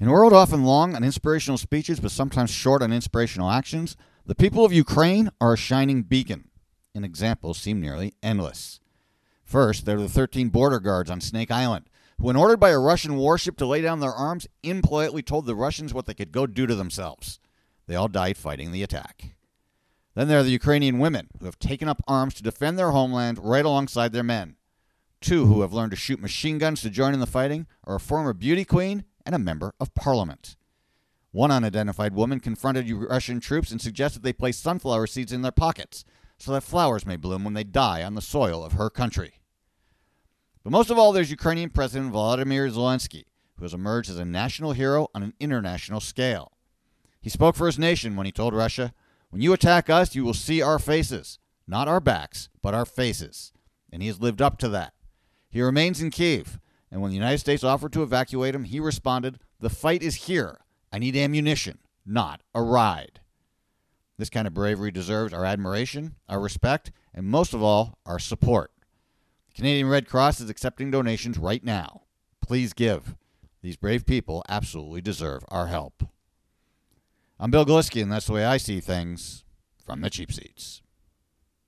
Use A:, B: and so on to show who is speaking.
A: In a world often long on inspirational speeches, but sometimes short on inspirational actions, the people of Ukraine are a shining beacon, and examples seem nearly endless. First, there are the 13 border guards on Snake Island, who, when ordered by a Russian warship to lay down their arms, impolitely told the Russians what they could go do to themselves. They all died fighting the attack. Then there are the Ukrainian women, who have taken up arms to defend their homeland right alongside their men. Two who have learned to shoot machine guns to join in the fighting are a former beauty queen and a member of parliament. One unidentified woman confronted Russian troops and suggested they place sunflower seeds in their pockets so that flowers may bloom when they die on the soil of her country. But most of all, there's Ukrainian President Volodymyr Zelensky, who has emerged as a national hero on an international scale. He spoke for his nation when he told Russia, When you attack us, you will see our faces. Not our backs, but our faces. And he has lived up to that. He remains in Kiev, and when the United States offered to evacuate him, he responded, The fight is here. I need ammunition, not a ride. This kind of bravery deserves our admiration, our respect, and most of all, our support. The Canadian Red Cross is accepting donations right now. Please give. These brave people absolutely deserve our help. I'm Bill Galiski, and that's the way I see things from the cheap seats.